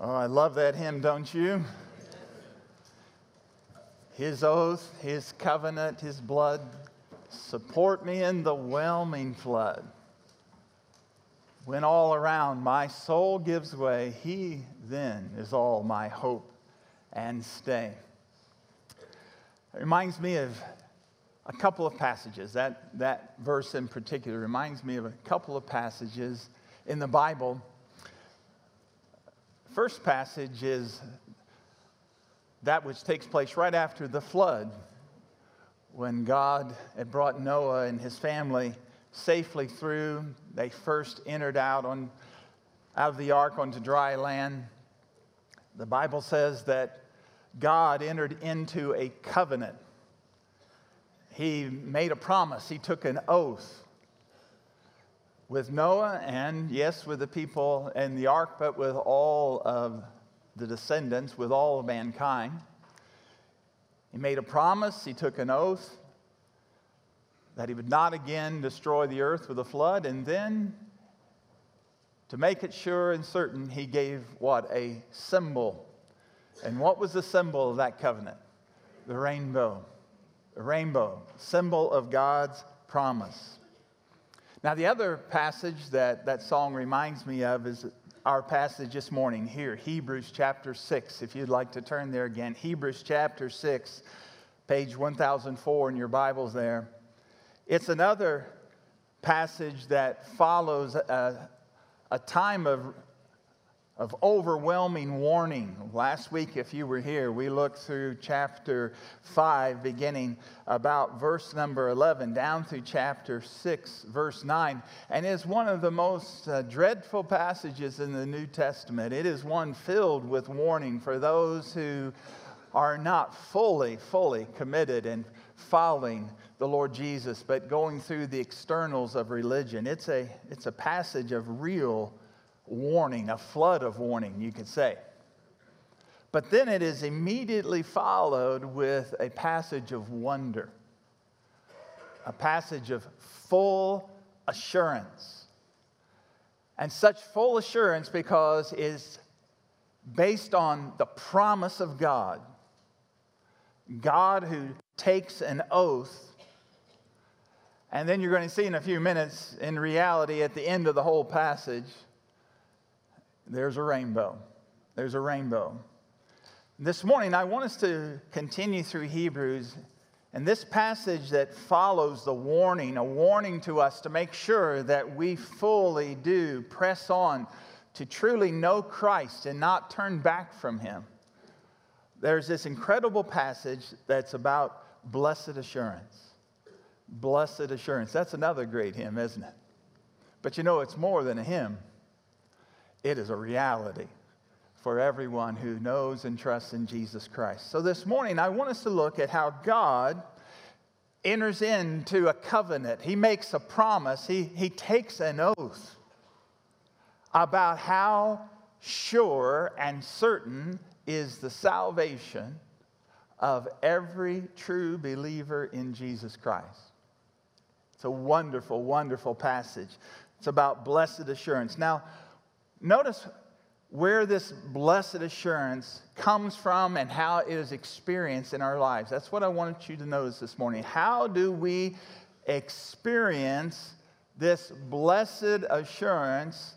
Oh, I love that hymn, don't you? His oath, his covenant, his blood support me in the whelming flood. When all around my soul gives way, he then is all my hope and stay. It reminds me of a couple of passages. That, that verse in particular reminds me of a couple of passages in the Bible first passage is that which takes place right after the flood, when God had brought Noah and his family safely through. They first entered out, on, out of the ark onto dry land. The Bible says that God entered into a covenant. He made a promise, he took an oath with Noah and, yes, with the people in the ark, but with all of the descendants, with all of mankind. He made a promise, he took an oath that he would not again destroy the earth with a flood, and then to make it sure and certain, he gave what? A symbol. And what was the symbol of that covenant? The rainbow. The rainbow, symbol of God's promise. Now, the other passage that that song reminds me of is our passage this morning here, Hebrews chapter 6. If you'd like to turn there again, Hebrews chapter 6, page 1004 in your Bibles there. It's another passage that follows a, a time of of overwhelming warning. Last week, if you were here, we looked through chapter 5, beginning about verse number 11, down through chapter 6, verse 9. And it's one of the most uh, dreadful passages in the New Testament. It is one filled with warning for those who are not fully, fully committed and following the Lord Jesus, but going through the externals of religion. It's a, it's a passage of real warning, a flood of warning, you could say. But then it is immediately followed with a passage of wonder, a passage of full assurance. And such full assurance because it's based on the promise of God. God who takes an oath. And then you're going to see in a few minutes, in reality, at the end of the whole passage, there's a rainbow. There's a rainbow. This morning, I want us to continue through Hebrews and this passage that follows the warning, a warning to us to make sure that we fully do press on to truly know Christ and not turn back from Him. There's this incredible passage that's about blessed assurance. Blessed assurance. That's another great hymn, isn't it? But you know, it's more than a hymn. It is a reality for everyone who knows and trusts in Jesus Christ. So this morning, I want us to look at how God enters into a covenant. He makes a promise, he, he takes an oath about how sure and certain is the salvation of every true believer in Jesus Christ. It's a wonderful, wonderful passage. It's about blessed assurance. Now, Notice where this blessed assurance comes from and how it is experienced in our lives. That's what I wanted you to notice this morning. How do we experience this blessed assurance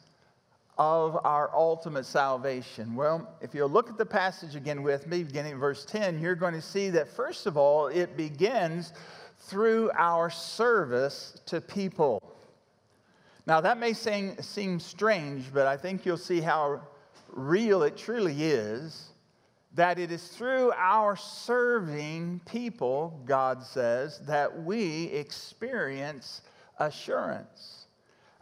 of our ultimate salvation? Well, if you look at the passage again with me, beginning verse 10, you're going to see that first of all, it begins through our service to people. Now, that may seem, seem strange, but I think you'll see how real it truly is that it is through our serving people, God says, that we experience assurance.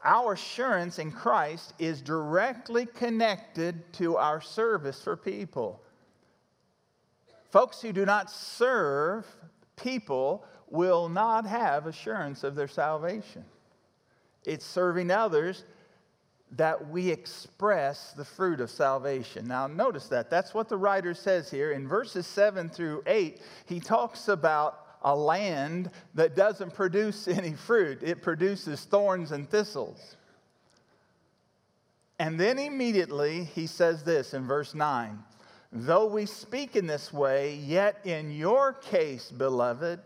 Our assurance in Christ is directly connected to our service for people. Folks who do not serve people will not have assurance of their salvation. It's serving others that we express the fruit of salvation. Now, notice that. That's what the writer says here. In verses 7 through 8, he talks about a land that doesn't produce any fruit, it produces thorns and thistles. And then immediately he says this in verse 9 Though we speak in this way, yet in your case, beloved,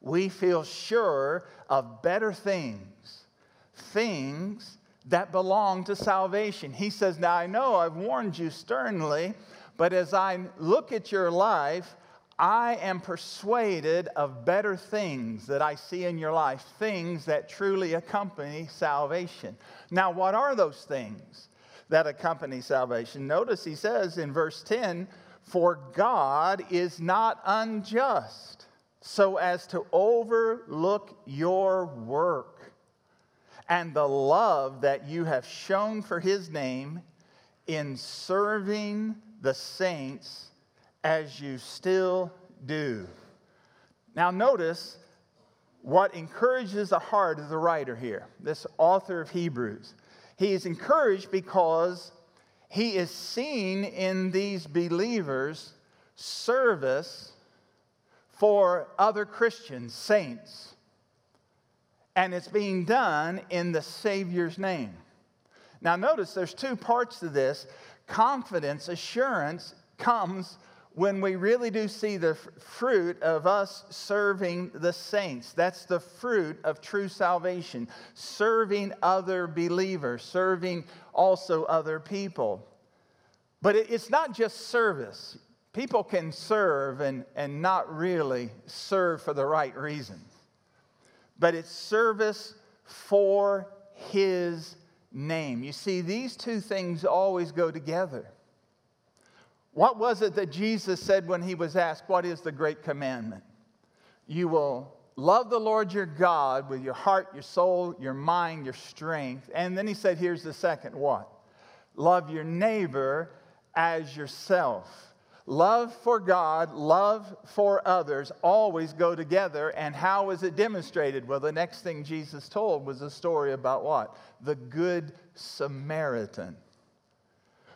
we feel sure of better things, things that belong to salvation. He says, Now I know I've warned you sternly, but as I look at your life, I am persuaded of better things that I see in your life, things that truly accompany salvation. Now, what are those things that accompany salvation? Notice he says in verse 10 For God is not unjust so as to overlook your work and the love that you have shown for his name in serving the saints as you still do. Now, notice what encourages the heart of the writer here, this author of Hebrews. He is encouraged because he is seeing in these believers service for other Christians, saints. And it's being done in the Savior's name. Now, notice there's two parts to this confidence, assurance comes when we really do see the fruit of us serving the saints. That's the fruit of true salvation, serving other believers, serving also other people. But it's not just service. People can serve and, and not really serve for the right reasons, but it's service for His name. You see, these two things always go together. What was it that Jesus said when he was asked, What is the great commandment? You will love the Lord your God with your heart, your soul, your mind, your strength. And then he said, Here's the second what? Love your neighbor as yourself. Love for God, love for others always go together. And how was it demonstrated? Well, the next thing Jesus told was a story about what? The Good Samaritan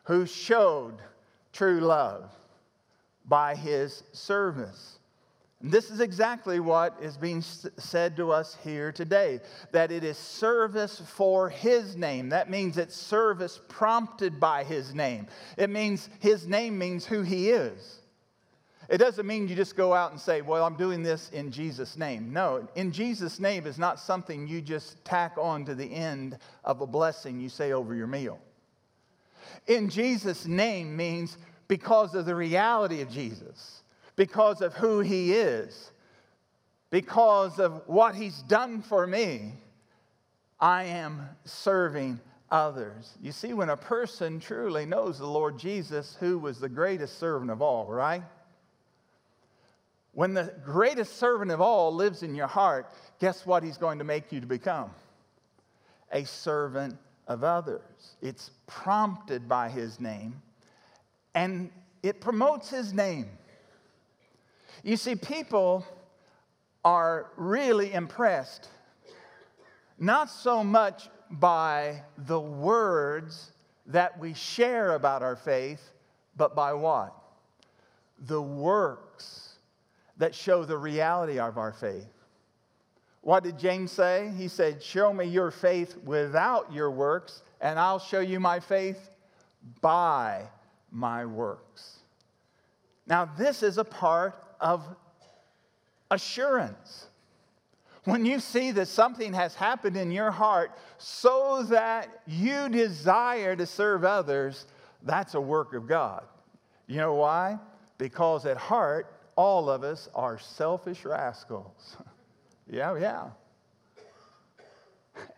who showed true love by his service. This is exactly what is being said to us here today that it is service for his name. That means it's service prompted by his name. It means his name means who he is. It doesn't mean you just go out and say, Well, I'm doing this in Jesus' name. No, in Jesus' name is not something you just tack on to the end of a blessing you say over your meal in Jesus' name means because of the reality of Jesus, because of who he is, because of what he's done for me, I am serving others. You see, when a person truly knows the Lord Jesus, who was the greatest servant of all, right? When the greatest servant of all lives in your heart, guess what he's going to make you to become? A servant of others. It's prompted by his name and it promotes his name. You see, people are really impressed not so much by the words that we share about our faith, but by what? The works that show the reality of our faith. What did James say? He said, Show me your faith without your works, and I'll show you my faith by my works. Now, this is a part of assurance. When you see that something has happened in your heart so that you desire to serve others, that's a work of God. You know why? Because at heart, all of us are selfish rascals. Yeah, yeah.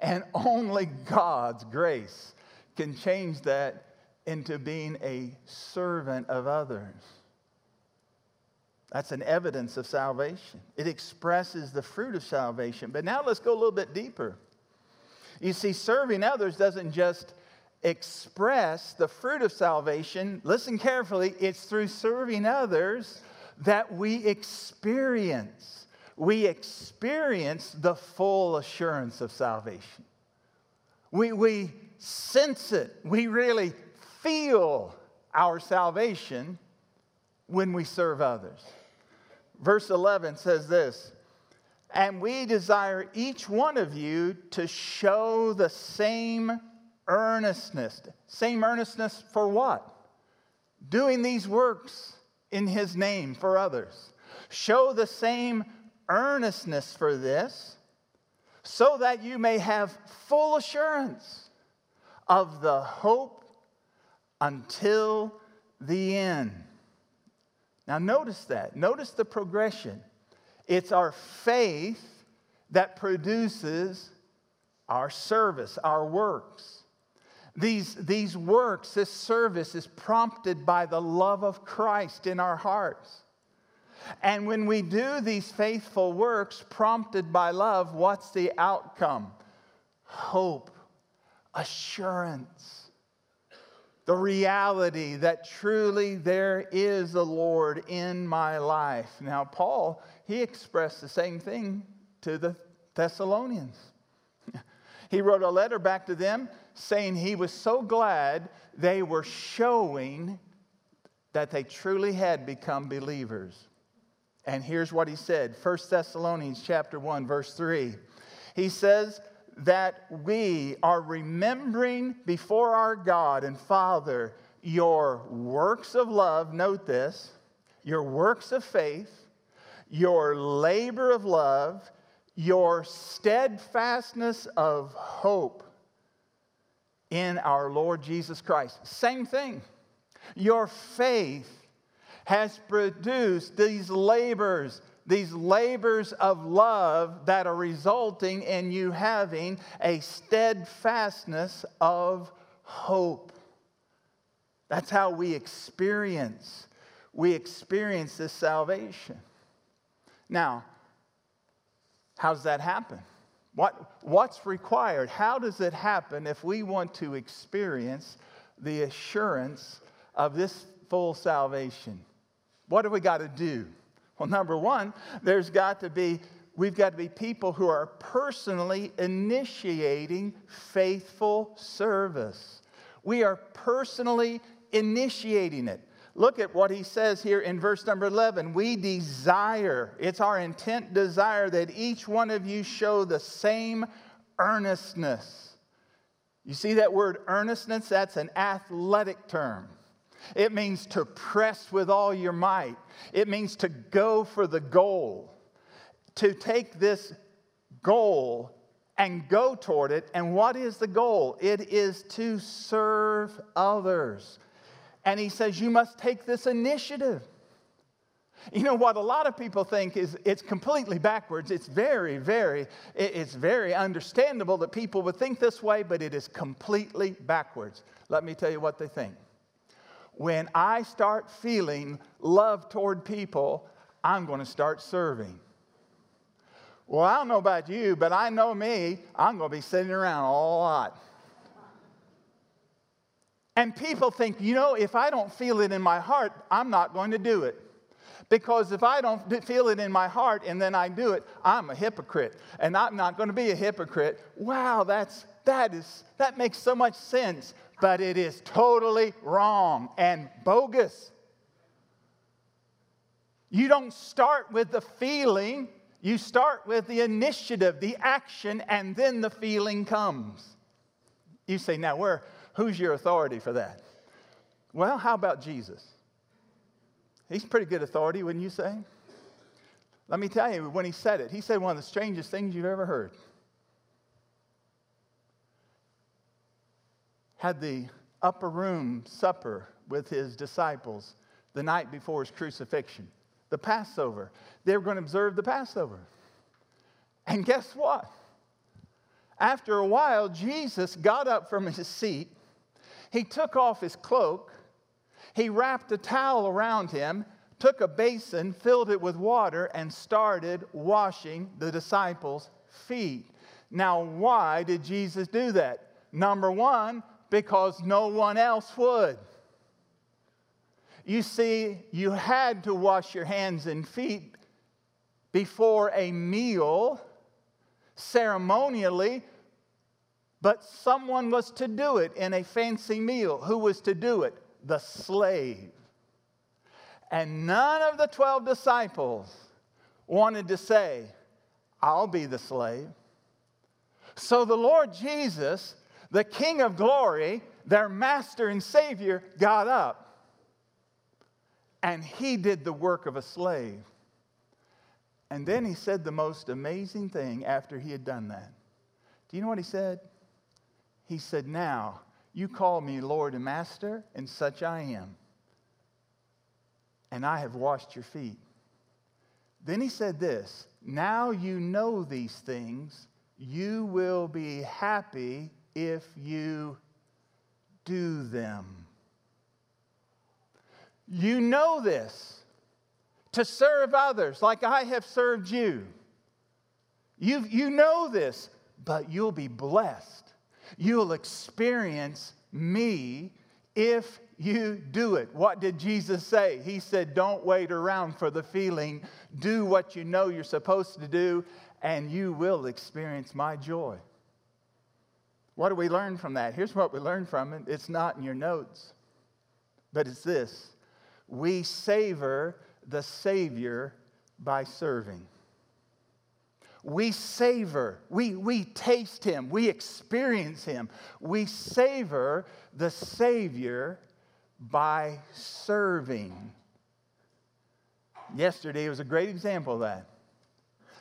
And only God's grace can change that into being a servant of others. That's an evidence of salvation. It expresses the fruit of salvation. But now let's go a little bit deeper. You see, serving others doesn't just express the fruit of salvation. Listen carefully, it's through serving others that we experience we experience the full assurance of salvation. We, we sense it. We really feel our salvation when we serve others. Verse 11 says this And we desire each one of you to show the same earnestness. Same earnestness for what? Doing these works in his name for others. Show the same earnestness for this so that you may have full assurance of the hope until the end. Now, notice that. Notice the progression. It's our faith that produces our service, our works. These, these works, this service is prompted by the love of Christ in our hearts. And when we do these faithful works prompted by love, what's the outcome? Hope, assurance, the reality that truly there is a Lord in my life. Now, Paul, he expressed the same thing to the Thessalonians. he wrote a letter back to them saying he was so glad they were showing that they truly had become believers. And here's what he said 1 Thessalonians chapter 1 verse 3. He says that we are remembering before our God and Father your works of love, note this, your works of faith, your labor of love, your steadfastness of hope in our Lord Jesus Christ. Same thing. Your faith has produced these labors, these labors of love that are resulting in you having a steadfastness of hope. That's how we experience we experience this salvation. Now, how does that happen? What, what's required? How does it happen if we want to experience the assurance of this full salvation? What do we got to do? Well, number one, there's got to be, we've got to be people who are personally initiating faithful service. We are personally initiating it. Look at what he says here in verse number 11. We desire, it's our intent desire that each one of you show the same earnestness. You see that word earnestness? That's an athletic term. It means to press with all your might. It means to go for the goal, to take this goal and go toward it. And what is the goal? It is to serve others. And he says, You must take this initiative. You know what a lot of people think is it's completely backwards. It's very, very, it's very understandable that people would think this way, but it is completely backwards. Let me tell you what they think when I start feeling love toward people, I'm going to start serving. Well, I don't know about you, but I know me, I'm going to be sitting around a lot. And people think, you know, if I don't feel it in my heart, I'm not going to do it. Because if I don't feel it in my heart and then I do it, I'm a hypocrite. And I'm not going to be a hypocrite. Wow, that's, that, is, that makes so much sense but it is totally wrong and bogus. You don't start with the feeling, you start with the initiative, the action, and then the feeling comes. You say, now, where, who's your authority for that? Well, how about Jesus? He's pretty good authority, wouldn't you say? Let me tell you, when he said it, he said one of the strangest things you've ever heard. Had the upper room supper with his disciples the night before his crucifixion, the Passover. They were going to observe the Passover. And guess what? After a while, Jesus got up from his seat. He took off his cloak. He wrapped a towel around him, took a basin, filled it with water, and started washing the disciples' feet. Now, why did Jesus do that? Number one, because no one else would. You see, you had to wash your hands and feet before a meal ceremonially, but someone was to do it in a fancy meal. Who was to do it? The slave. And none of the 12 disciples wanted to say, I'll be the slave. So the Lord Jesus the King of glory, their master and savior, got up and he did the work of a slave. And then he said the most amazing thing after he had done that. Do you know what he said? He said, Now you call me Lord and Master, and such I am. And I have washed your feet. Then he said this Now you know these things, you will be happy if you do them. You know this to serve others like I have served you. You, you know this, but you'll be blessed. You'll experience me if you do it. What did Jesus say? He said, Don't wait around for the feeling. Do what you know you're supposed to do, and you will experience my joy. What do we learn from that? Here's what we learn from it it's not in your notes, but it's this we savor the Savior by serving. We savor, we, we taste Him, we experience Him. We savor the Savior by serving. Yesterday was a great example of that.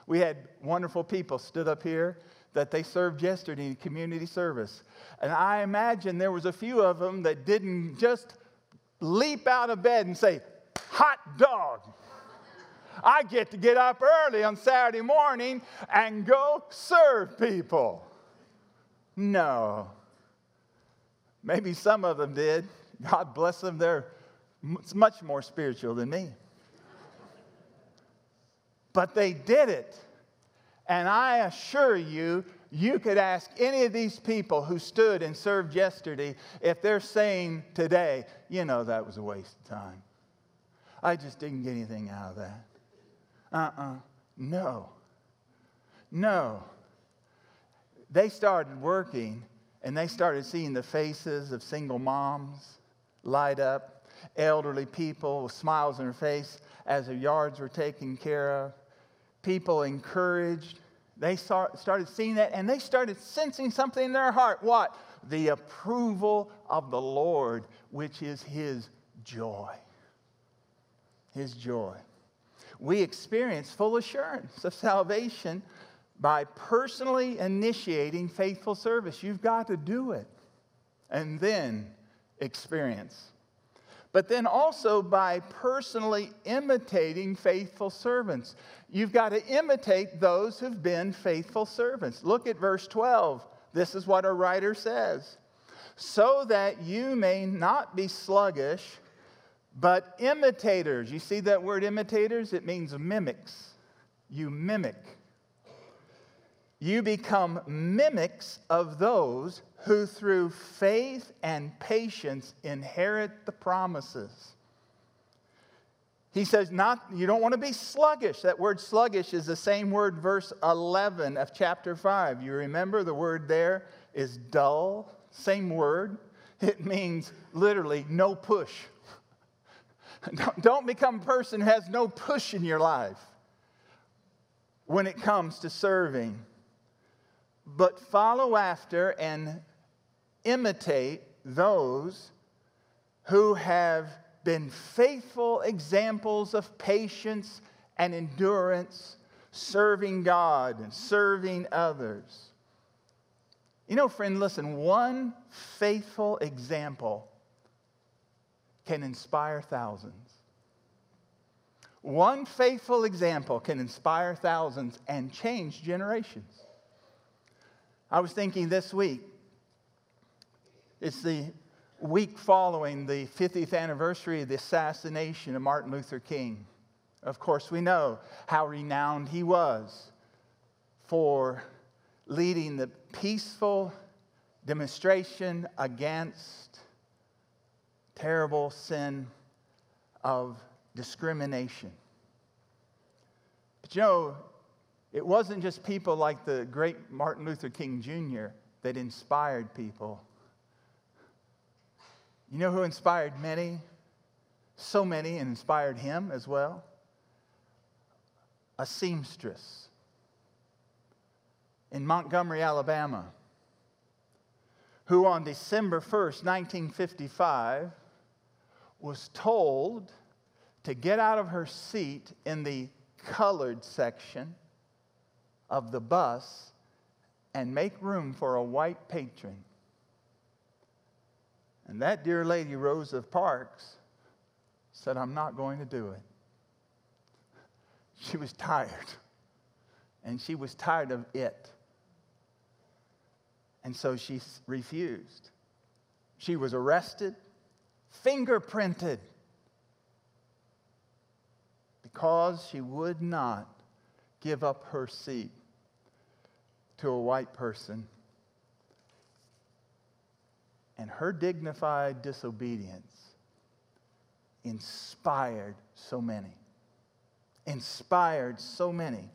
We had wonderful people stood up here that they served yesterday in community service. And I imagine there was a few of them that didn't just leap out of bed and say, hot dog. I get to get up early on Saturday morning and go serve people. No. Maybe some of them did. God bless them. They're much more spiritual than me. But they did it. And I assure you, you could ask any of these people who stood and served yesterday if they're saying today, you know, that was a waste of time. I just didn't get anything out of that. Uh uh-uh. uh No. No. They started working and they started seeing the faces of single moms light up, elderly people with smiles on their face as their yards were taken care of, people encouraged. They start, started seeing that and they started sensing something in their heart. What? The approval of the Lord, which is His joy. His joy. We experience full assurance of salvation by personally initiating faithful service. You've got to do it and then experience but then also by personally imitating faithful servants. You've got to imitate those who've been faithful servants. Look at verse 12. This is what our writer says so that you may not be sluggish, but imitators. You see that word imitators? It means mimics. You mimic. You become mimics of those who through faith and patience inherit the promises. He says, not, you don't want to be sluggish. That word sluggish is the same word, verse 11 of chapter 5. You remember the word there is dull, same word. It means literally no push. Don't become a person who has no push in your life when it comes to serving, but follow after and imitate those who have been faithful examples of patience and endurance, serving God and serving others. You know, friend, listen, one faithful example can inspire thousands. One faithful example can inspire thousands and change generations. I was thinking this week, it's the week following the 50th anniversary of the assassination of Martin Luther King. Of course, we know how renowned he was for leading the peaceful demonstration against terrible sin of discrimination. But you know, it wasn't just people like the great Martin Luther King Jr. that inspired people you know who inspired many? So many, and inspired him as well? A seamstress in Montgomery, Alabama, who on December 1st, 1955, was told to get out of her seat in the colored section of the bus and make room for a white patron. And that dear lady, Rosa Parks, said, I'm not going to do it. She was tired, and she was tired of it. And so she refused. She was arrested, fingerprinted, because she would not give up her seat to a white person. And her dignified disobedience inspired so many. Inspired so many.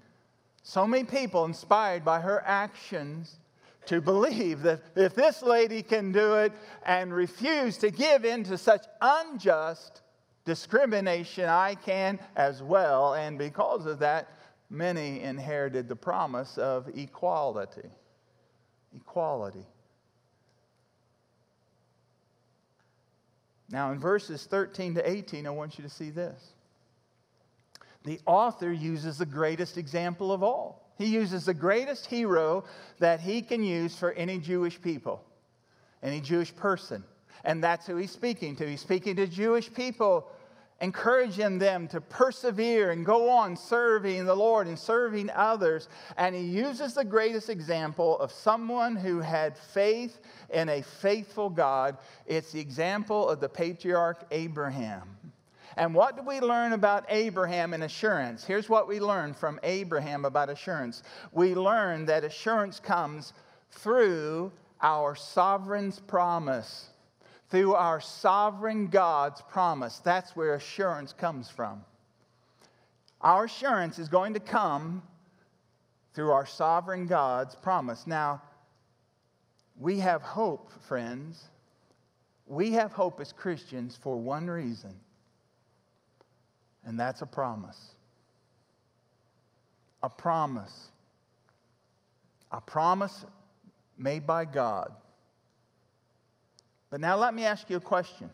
So many people inspired by her actions to believe that if this lady can do it and refuse to give in to such unjust discrimination, I can as well. And because of that, many inherited the promise of equality. Equality. Now, in verses 13 to 18, I want you to see this. The author uses the greatest example of all. He uses the greatest hero that he can use for any Jewish people, any Jewish person. And that's who he's speaking to. He's speaking to Jewish people encouraging them to persevere and go on serving the Lord and serving others. And he uses the greatest example of someone who had faith in a faithful God. It's the example of the patriarch Abraham. And what do we learn about Abraham and assurance? Here's what we learn from Abraham about assurance we learn that assurance comes through our sovereign's promise through our sovereign God's promise. That's where assurance comes from. Our assurance is going to come through our sovereign God's promise. Now, we have hope, friends. We have hope as Christians for one reason, and that's a promise. A promise. A promise made by God but now let me ask you a question.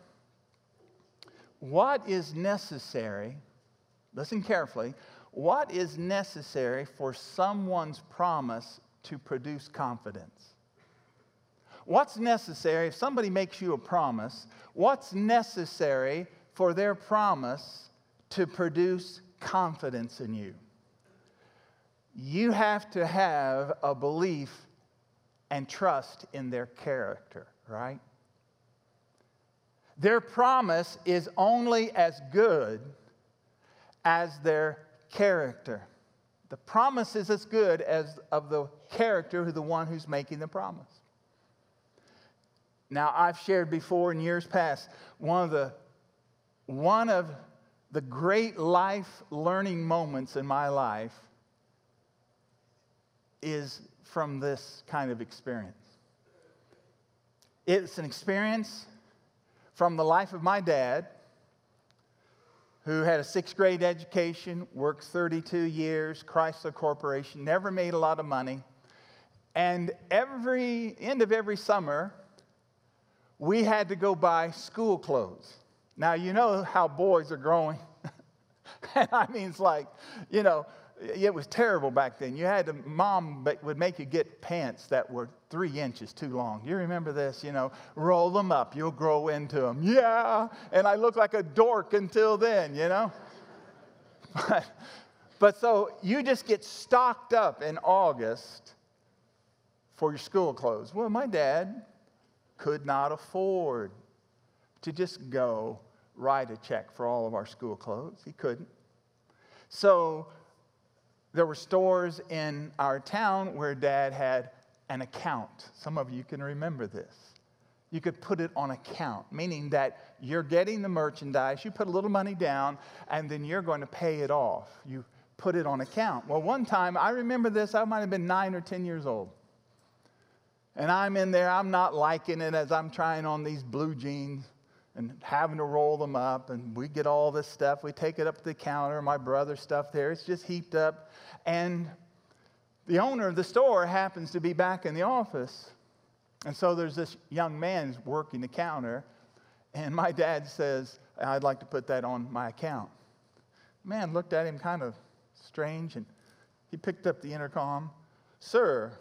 What is necessary, listen carefully, what is necessary for someone's promise to produce confidence? What's necessary if somebody makes you a promise? What's necessary for their promise to produce confidence in you? You have to have a belief and trust in their character, right? Their promise is only as good as their character. The promise is as good as of the character of the one who's making the promise. Now, I've shared before in years past, one of the, one of the great life learning moments in my life is from this kind of experience. It's an experience from the life of my dad, who had a sixth grade education, worked 32 years, Chrysler Corporation, never made a lot of money. And every end of every summer, we had to go buy school clothes. Now, you know how boys are growing. and I mean, it's like, you know, it was terrible back then. You had to, mom would make you get pants that were three inches too long. You remember this, you know, roll them up, you'll grow into them. Yeah, and I look like a dork until then, you know. But, but so you just get stocked up in August for your school clothes. Well, my dad could not afford to just go write a check for all of our school clothes. He couldn't. So there were stores in our town where dad had an account. Some of you can remember this. You could put it on account, meaning that you're getting the merchandise, you put a little money down, and then you're going to pay it off. You put it on account. Well, one time, I remember this, I might have been nine or 10 years old. And I'm in there, I'm not liking it as I'm trying on these blue jeans and having to roll them up. And we get all this stuff. We take it up to the counter. My brother's stuff there. It's just heaped up. And the owner of the store happens to be back in the office. And so there's this young man working the counter, and my dad says, I'd like to put that on my account. Man looked at him kind of strange, and he picked up the intercom. Sir,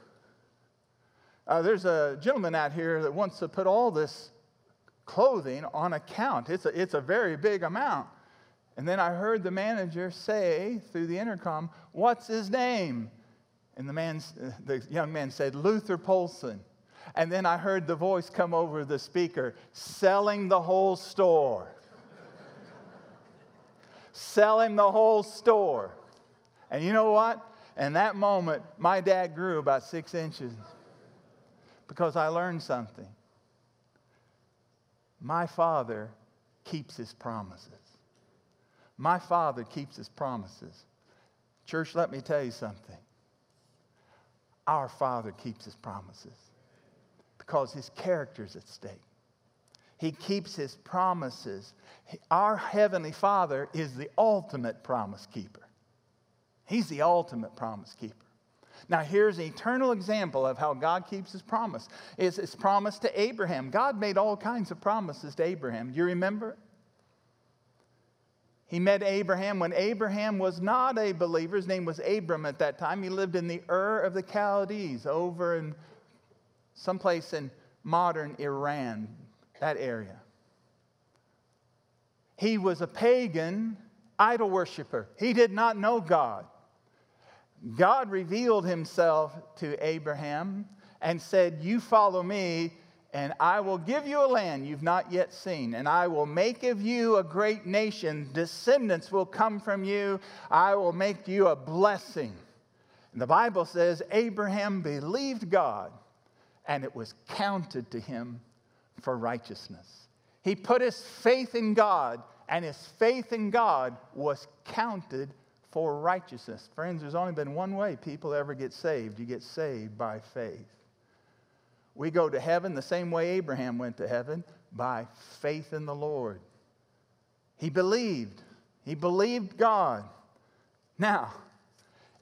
uh, there's a gentleman out here that wants to put all this clothing on account. It's a, it's a very big amount. And then I heard the manager say through the intercom, What's his name? And the, man, the young man said, Luther Polson. And then I heard the voice come over the speaker, selling the whole store. selling the whole store. And you know what? In that moment, my dad grew about six inches because I learned something. My father keeps his promises. My father keeps his promises. Church, let me tell you something. Our father keeps his promises because his character is at stake. He keeps his promises. Our heavenly father is the ultimate promise keeper. He's the ultimate promise keeper. Now, here's an eternal example of how God keeps his promise. It's his promise to Abraham. God made all kinds of promises to Abraham. Do you remember? He met Abraham when Abraham was not a believer. His name was Abram at that time. He lived in the Ur of the Chaldees, over in someplace in modern Iran, that area. He was a pagan idol worshiper. He did not know God. God revealed himself to Abraham and said, You follow me, and I will give you a land you've not yet seen, and I will make of you a great nation. Descendants will come from you. I will make you a blessing. And the Bible says Abraham believed God, and it was counted to him for righteousness. He put his faith in God, and his faith in God was counted for righteousness. Friends, there's only been one way people ever get saved you get saved by faith. We go to heaven the same way Abraham went to heaven by faith in the Lord. He believed, he believed God. Now,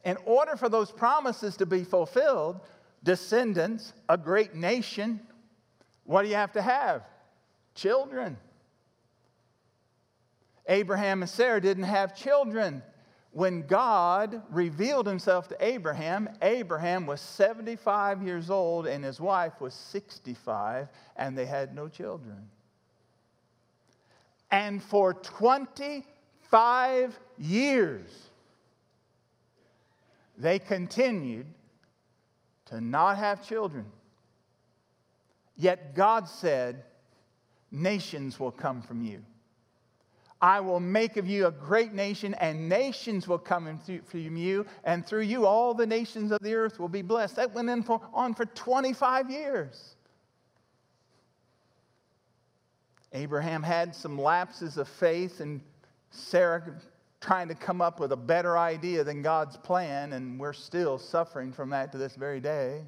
in order for those promises to be fulfilled, descendants, a great nation, what do you have to have? Children. Abraham and Sarah didn't have children when God revealed himself to Abraham, Abraham was 75 years old and his wife was 65, and they had no children. And for 25 years, they continued to not have children. Yet God said, Nations will come from you. I will make of you a great nation, and nations will come from you, and through you all the nations of the earth will be blessed. That went for, on for 25 years. Abraham had some lapses of faith, and Sarah trying to come up with a better idea than God's plan, and we're still suffering from that to this very day.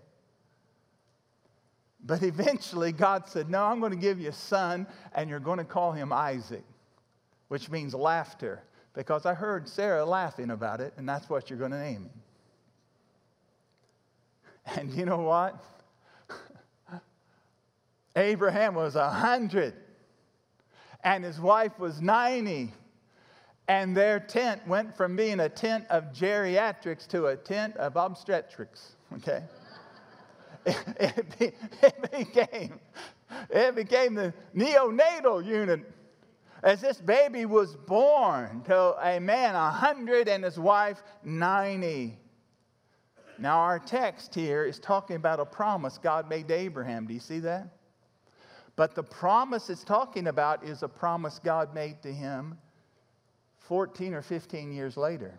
But eventually, God said, No, I'm going to give you a son, and you're going to call him Isaac which means laughter, because I heard Sarah laughing about it, and that's what you're going to name him. And you know what? Abraham was 100, and his wife was 90. And their tent went from being a tent of geriatrics to a tent of obstetrics, okay? it, it, it, became, it became the neonatal unit as this baby was born to a man 100 and his wife 90. Now, our text here is talking about a promise God made to Abraham. Do you see that? But the promise it's talking about is a promise God made to him 14 or 15 years later.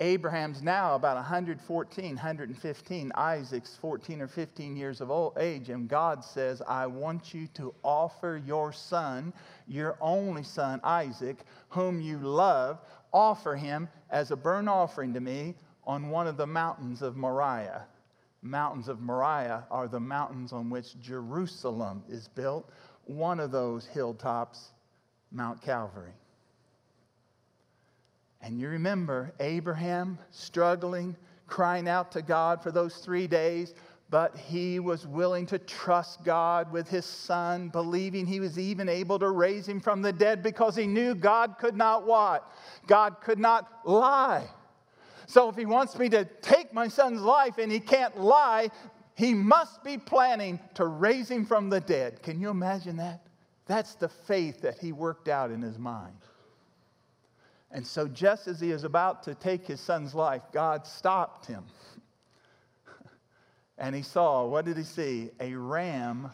Abraham's now about 114, 115. Isaac's 14 or 15 years of old age. And God says, I want you to offer your son, your only son, Isaac, whom you love, offer him as a burnt offering to me on one of the mountains of Moriah. Mountains of Moriah are the mountains on which Jerusalem is built. One of those hilltops, Mount Calvary. And you remember Abraham struggling, crying out to God for those three days. but he was willing to trust God with his son, believing he was even able to raise him from the dead because he knew God could not what? God could not lie. So if he wants me to take my son's life and he can't lie, he must be planning to raise him from the dead. Can you imagine that? That's the faith that he worked out in his mind. And so, just as he is about to take his son's life, God stopped him. and he saw, what did he see? A ram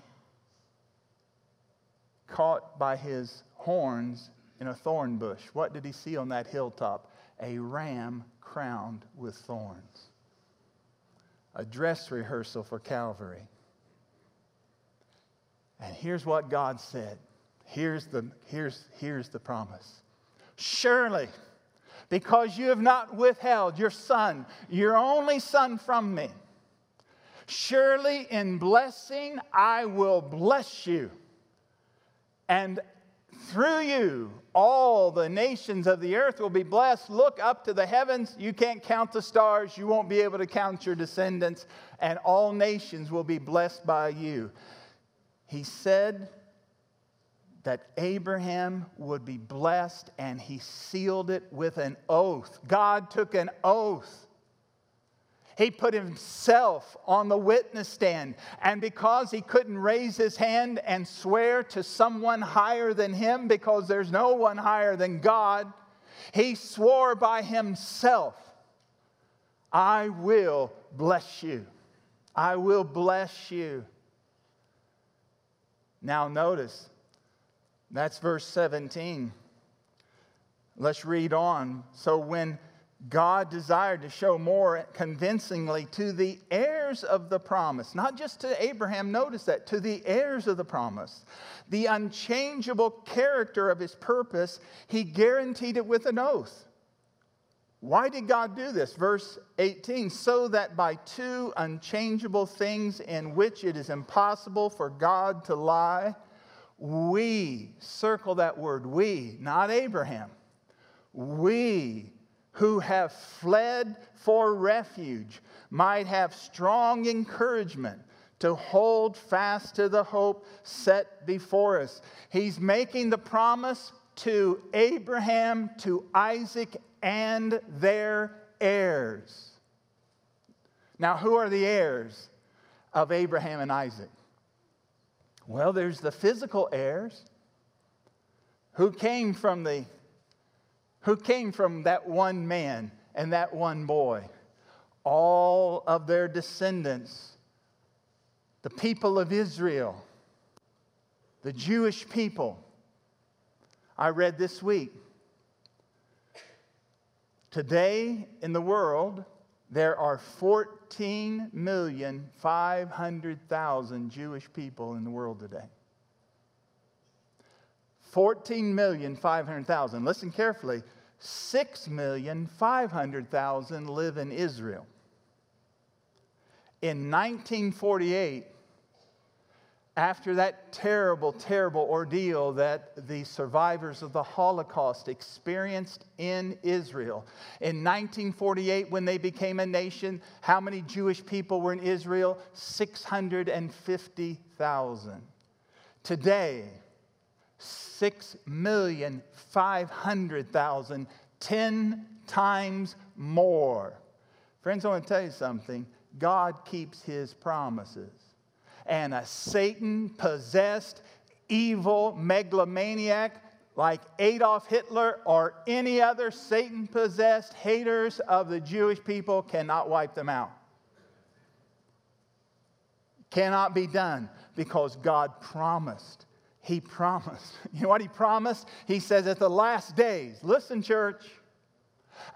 caught by his horns in a thorn bush. What did he see on that hilltop? A ram crowned with thorns. A dress rehearsal for Calvary. And here's what God said. Here's the, here's, here's the promise. Surely, because you have not withheld your son, your only son from me, surely in blessing I will bless you. And through you, all the nations of the earth will be blessed. Look up to the heavens. You can't count the stars. You won't be able to count your descendants. And all nations will be blessed by you. He said, that Abraham would be blessed, and he sealed it with an oath. God took an oath. He put himself on the witness stand, and because he couldn't raise his hand and swear to someone higher than him, because there's no one higher than God, he swore by himself, I will bless you. I will bless you. Now, notice that's verse 17. Let's read on. So, when God desired to show more convincingly to the heirs of the promise, not just to Abraham, notice that, to the heirs of the promise, the unchangeable character of his purpose, he guaranteed it with an oath. Why did God do this? Verse 18 so that by two unchangeable things in which it is impossible for God to lie, we, circle that word, we, not Abraham, we who have fled for refuge might have strong encouragement to hold fast to the hope set before us. He's making the promise to Abraham, to Isaac, and their heirs. Now, who are the heirs of Abraham and Isaac? Well, there's the physical heirs who came from the who came from that one man and that one boy. All of their descendants, the people of Israel, the Jewish people. I read this week. Today in the world, there are 14,500,000 Jewish people in the world today. 14,500,000. Listen carefully. 6,500,000 live in Israel. In 1948, after that terrible, terrible ordeal that the survivors of the Holocaust experienced in Israel. In 1948, when they became a nation, how many Jewish people were in Israel? 650,000. Today, 6,500,000, 10 times more. Friends, I want to tell you something. God keeps his promises and a Satan possessed, evil megalomaniac like Adolf Hitler or any other Satan possessed haters of the Jewish people cannot wipe them out. Cannot be done because God promised. He promised. You know what He promised? He says, at the last days, listen, church,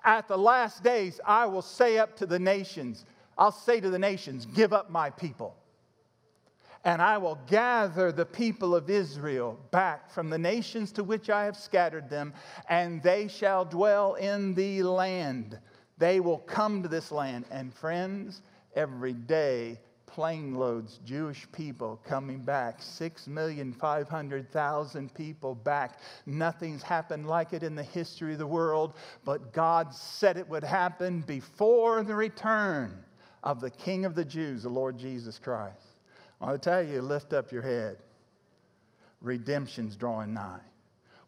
at the last days, I will say up to the nations, I'll say to the nations, give up my people and I will gather the people of Israel back from the nations to which I have scattered them, and they shall dwell in the land. They will come to this land. And friends, every day, plane loads, Jewish people coming back, 6,500,000 people back. Nothing's happened like it in the history of the world, but God said it would happen before the return of the King of the Jews, the Lord Jesus Christ. I want tell you, lift up your head. Redemption's drawing nigh.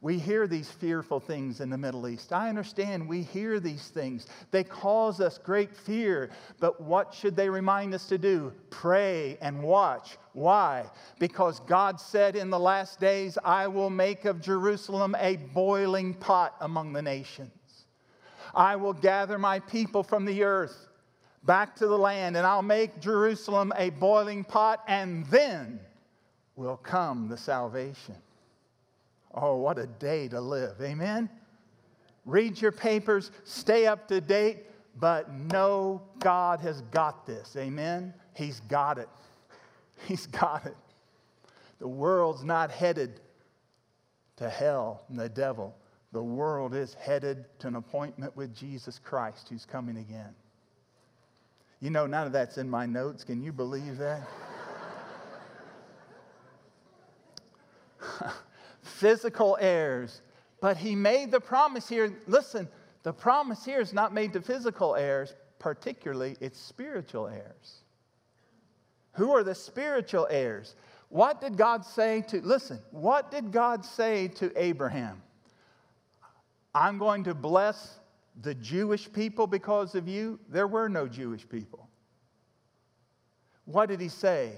We hear these fearful things in the Middle East. I understand we hear these things. They cause us great fear. But what should they remind us to do? Pray and watch. Why? Because God said in the last days, I will make of Jerusalem a boiling pot among the nations. I will gather my people from the earth back to the land, and I'll make Jerusalem a boiling pot, and then will come the salvation. Oh, what a day to live. Amen? Read your papers, stay up to date, but know God has got this. Amen? He's got it. He's got it. The world's not headed to hell and the devil. The world is headed to an appointment with Jesus Christ who's coming again. You know, none of that's in my notes. Can you believe that? physical heirs. But he made the promise here. Listen, the promise here is not made to physical heirs, particularly, it's spiritual heirs. Who are the spiritual heirs? What did God say to, listen, what did God say to Abraham? I'm going to bless the Jewish people because of you. There were no Jewish people. What did he say?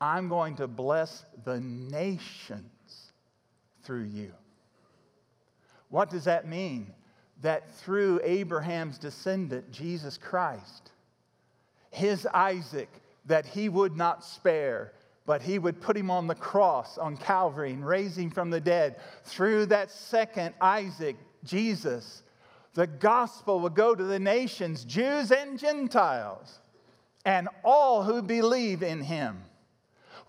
I'm going to bless the nations through you. What does that mean? That through Abraham's descendant, Jesus Christ, his Isaac, that he would not spare, but he would put him on the cross on Calvary and raise him from the dead. Through that second Isaac, Jesus, the gospel will go to the nations, Jews and Gentiles, and all who believe in him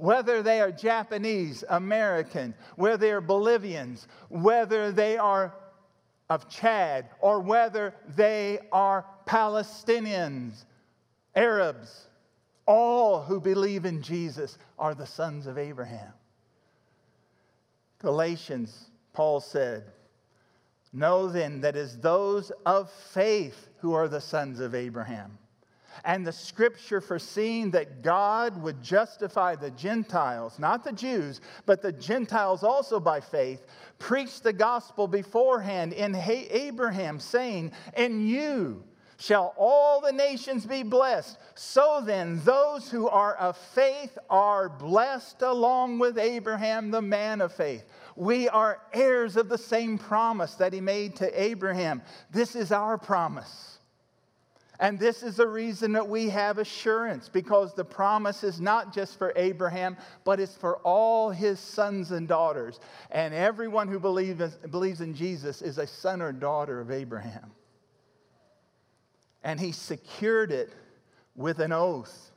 whether they are Japanese, American, whether they are Bolivians, whether they are of Chad, or whether they are Palestinians, Arabs, all who believe in Jesus are the sons of Abraham. Galatians, Paul said, Know then that as those of faith who are the sons of Abraham and the scripture foreseeing that God would justify the Gentiles, not the Jews, but the Gentiles also by faith, preached the gospel beforehand in Abraham, saying, In you shall all the nations be blessed. So then, those who are of faith are blessed along with Abraham, the man of faith. We are heirs of the same promise that he made to Abraham. This is our promise. And this is the reason that we have assurance because the promise is not just for Abraham, but it's for all his sons and daughters. And everyone who believes, believes in Jesus is a son or daughter of Abraham. And he secured it with an oath.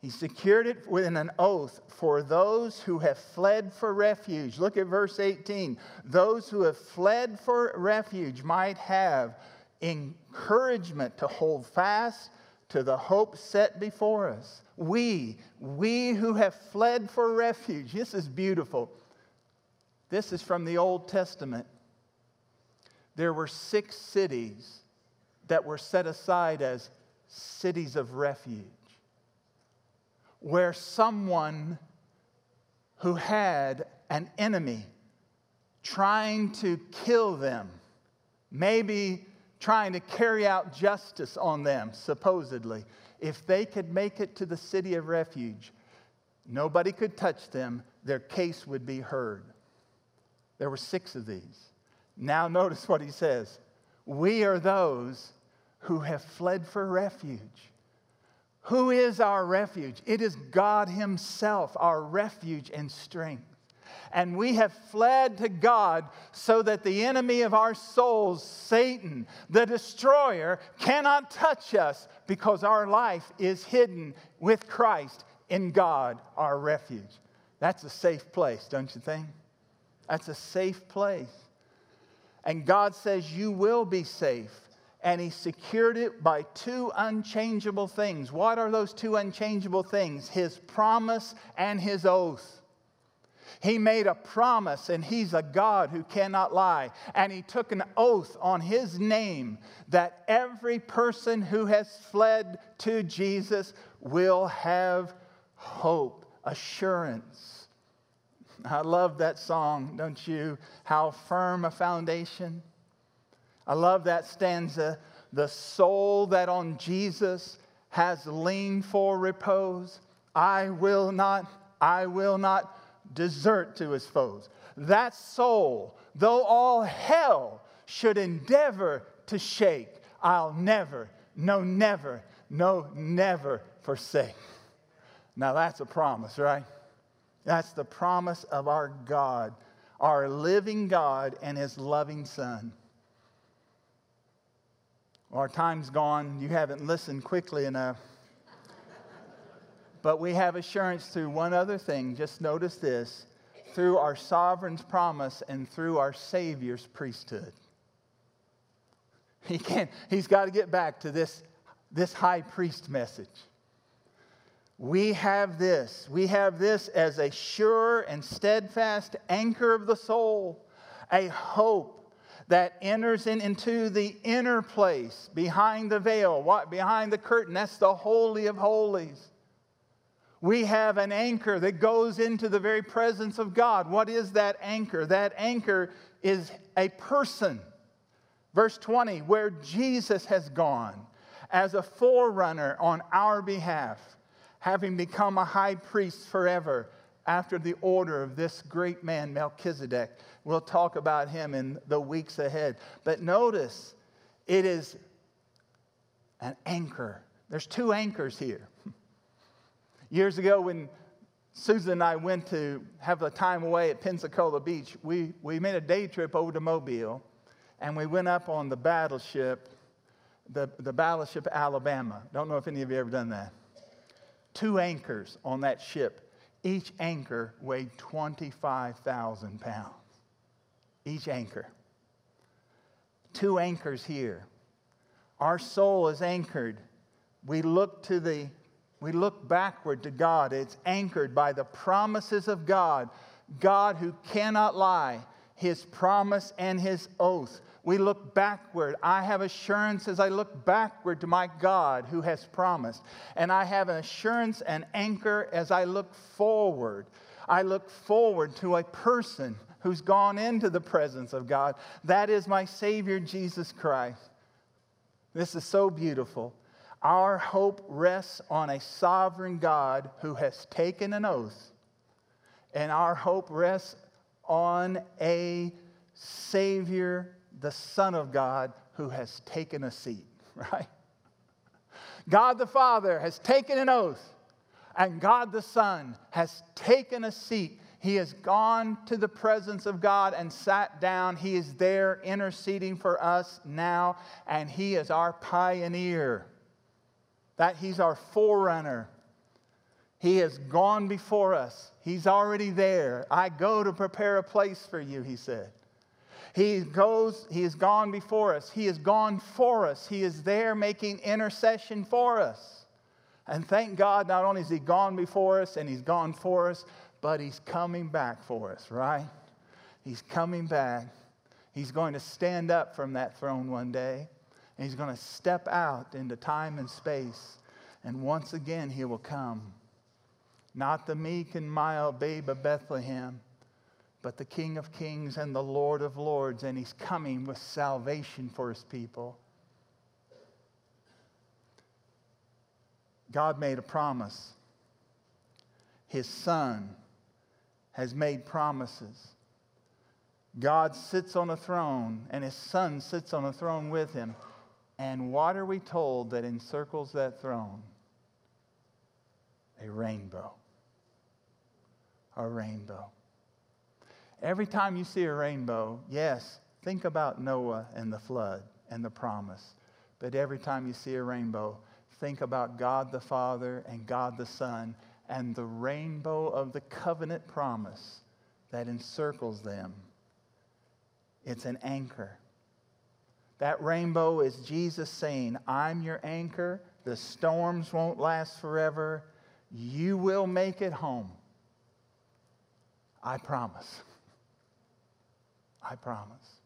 He secured it with an oath for those who have fled for refuge. Look at verse 18. Those who have fled for refuge might have encouragement to hold fast to the hope set before us. We, we who have fled for refuge, this is beautiful. This is from the Old Testament. There were six cities that were set aside as cities of refuge, where someone who had an enemy trying to kill them, maybe trying to carry out justice on them, supposedly. If they could make it to the city of refuge, nobody could touch them, their case would be heard. There were six of these. Now, notice what he says We are those who have fled for refuge. Who is our refuge? It is God Himself, our refuge and strength and we have fled to God so that the enemy of our souls, Satan, the destroyer, cannot touch us because our life is hidden with Christ in God, our refuge. That's a safe place, don't you think? That's a safe place. And God says, You will be safe. And He secured it by two unchangeable things. What are those two unchangeable things? His promise and His oath. He made a promise, and He's a God who cannot lie. And He took an oath on His name that every person who has fled to Jesus will have hope, assurance. I love that song, don't you? How firm a foundation. I love that stanza. The soul that on Jesus has leaned for repose, I will not, I will not desert to his foes. That soul, though all hell should endeavor to shake, I'll never, no, never, no, never forsake. Now that's a promise, right? That's the promise of our God, our living God and his loving Son. Our time's gone. You haven't listened quickly enough. But we have assurance through one other thing. Just notice this through our sovereign's promise and through our Savior's priesthood. He can't, he's got to get back to this, this high priest message. We have this. We have this as a sure and steadfast anchor of the soul, a hope that enters in, into the inner place behind the veil, what, behind the curtain. That's the Holy of Holies. We have an anchor that goes into the very presence of God. What is that anchor? That anchor is a person. Verse 20, where Jesus has gone as a forerunner on our behalf, having become a high priest forever after the order of this great man, Melchizedek. We'll talk about him in the weeks ahead. But notice, it is an anchor. There's two anchors here. Years ago, when Susan and I went to have a time away at Pensacola Beach, we, we made a day trip over to Mobile, and we went up on the battleship, the, the battleship Alabama. Don't know if any of you ever done that. Two anchors on that ship. Each anchor weighed 25,000 pounds. Each anchor. Two anchors here. Our soul is anchored. We look to the we look backward to God. It's anchored by the promises of God, God who cannot lie, his promise and his oath. We look backward. I have assurance as I look backward to my God who has promised. And I have an assurance and anchor as I look forward. I look forward to a person who's gone into the presence of God. That is my Savior, Jesus Christ. This is so beautiful. Our hope rests on a sovereign God who has taken an oath, and our hope rests on a Savior, the Son of God, who has taken a seat, right? God the Father has taken an oath, and God the Son has taken a seat. He has gone to the presence of God and sat down. He is there interceding for us now, and He is our pioneer that He's our forerunner. He has gone before us. He's already there. I go to prepare a place for you, he said. He goes, he has gone before us. He has gone for us. He is there making intercession for us. And thank God, not only is he gone before us and he's gone for us, but he's coming back for us, right? He's coming back. He's going to stand up from that throne one day. And he's going to step out into time and space. And once again, he will come. Not the meek and mild babe of Bethlehem, but the King of kings and the Lord of lords. And he's coming with salvation for his people. God made a promise. His son has made promises. God sits on a throne, and his son sits on a throne with him. And what are we told that encircles that throne? A rainbow. A rainbow. Every time you see a rainbow, yes, think about Noah and the flood and the promise. But every time you see a rainbow, think about God the Father and God the Son and the rainbow of the covenant promise that encircles them. It's an anchor. That rainbow is Jesus saying, I'm your anchor. The storms won't last forever. You will make it home. I promise. I promise.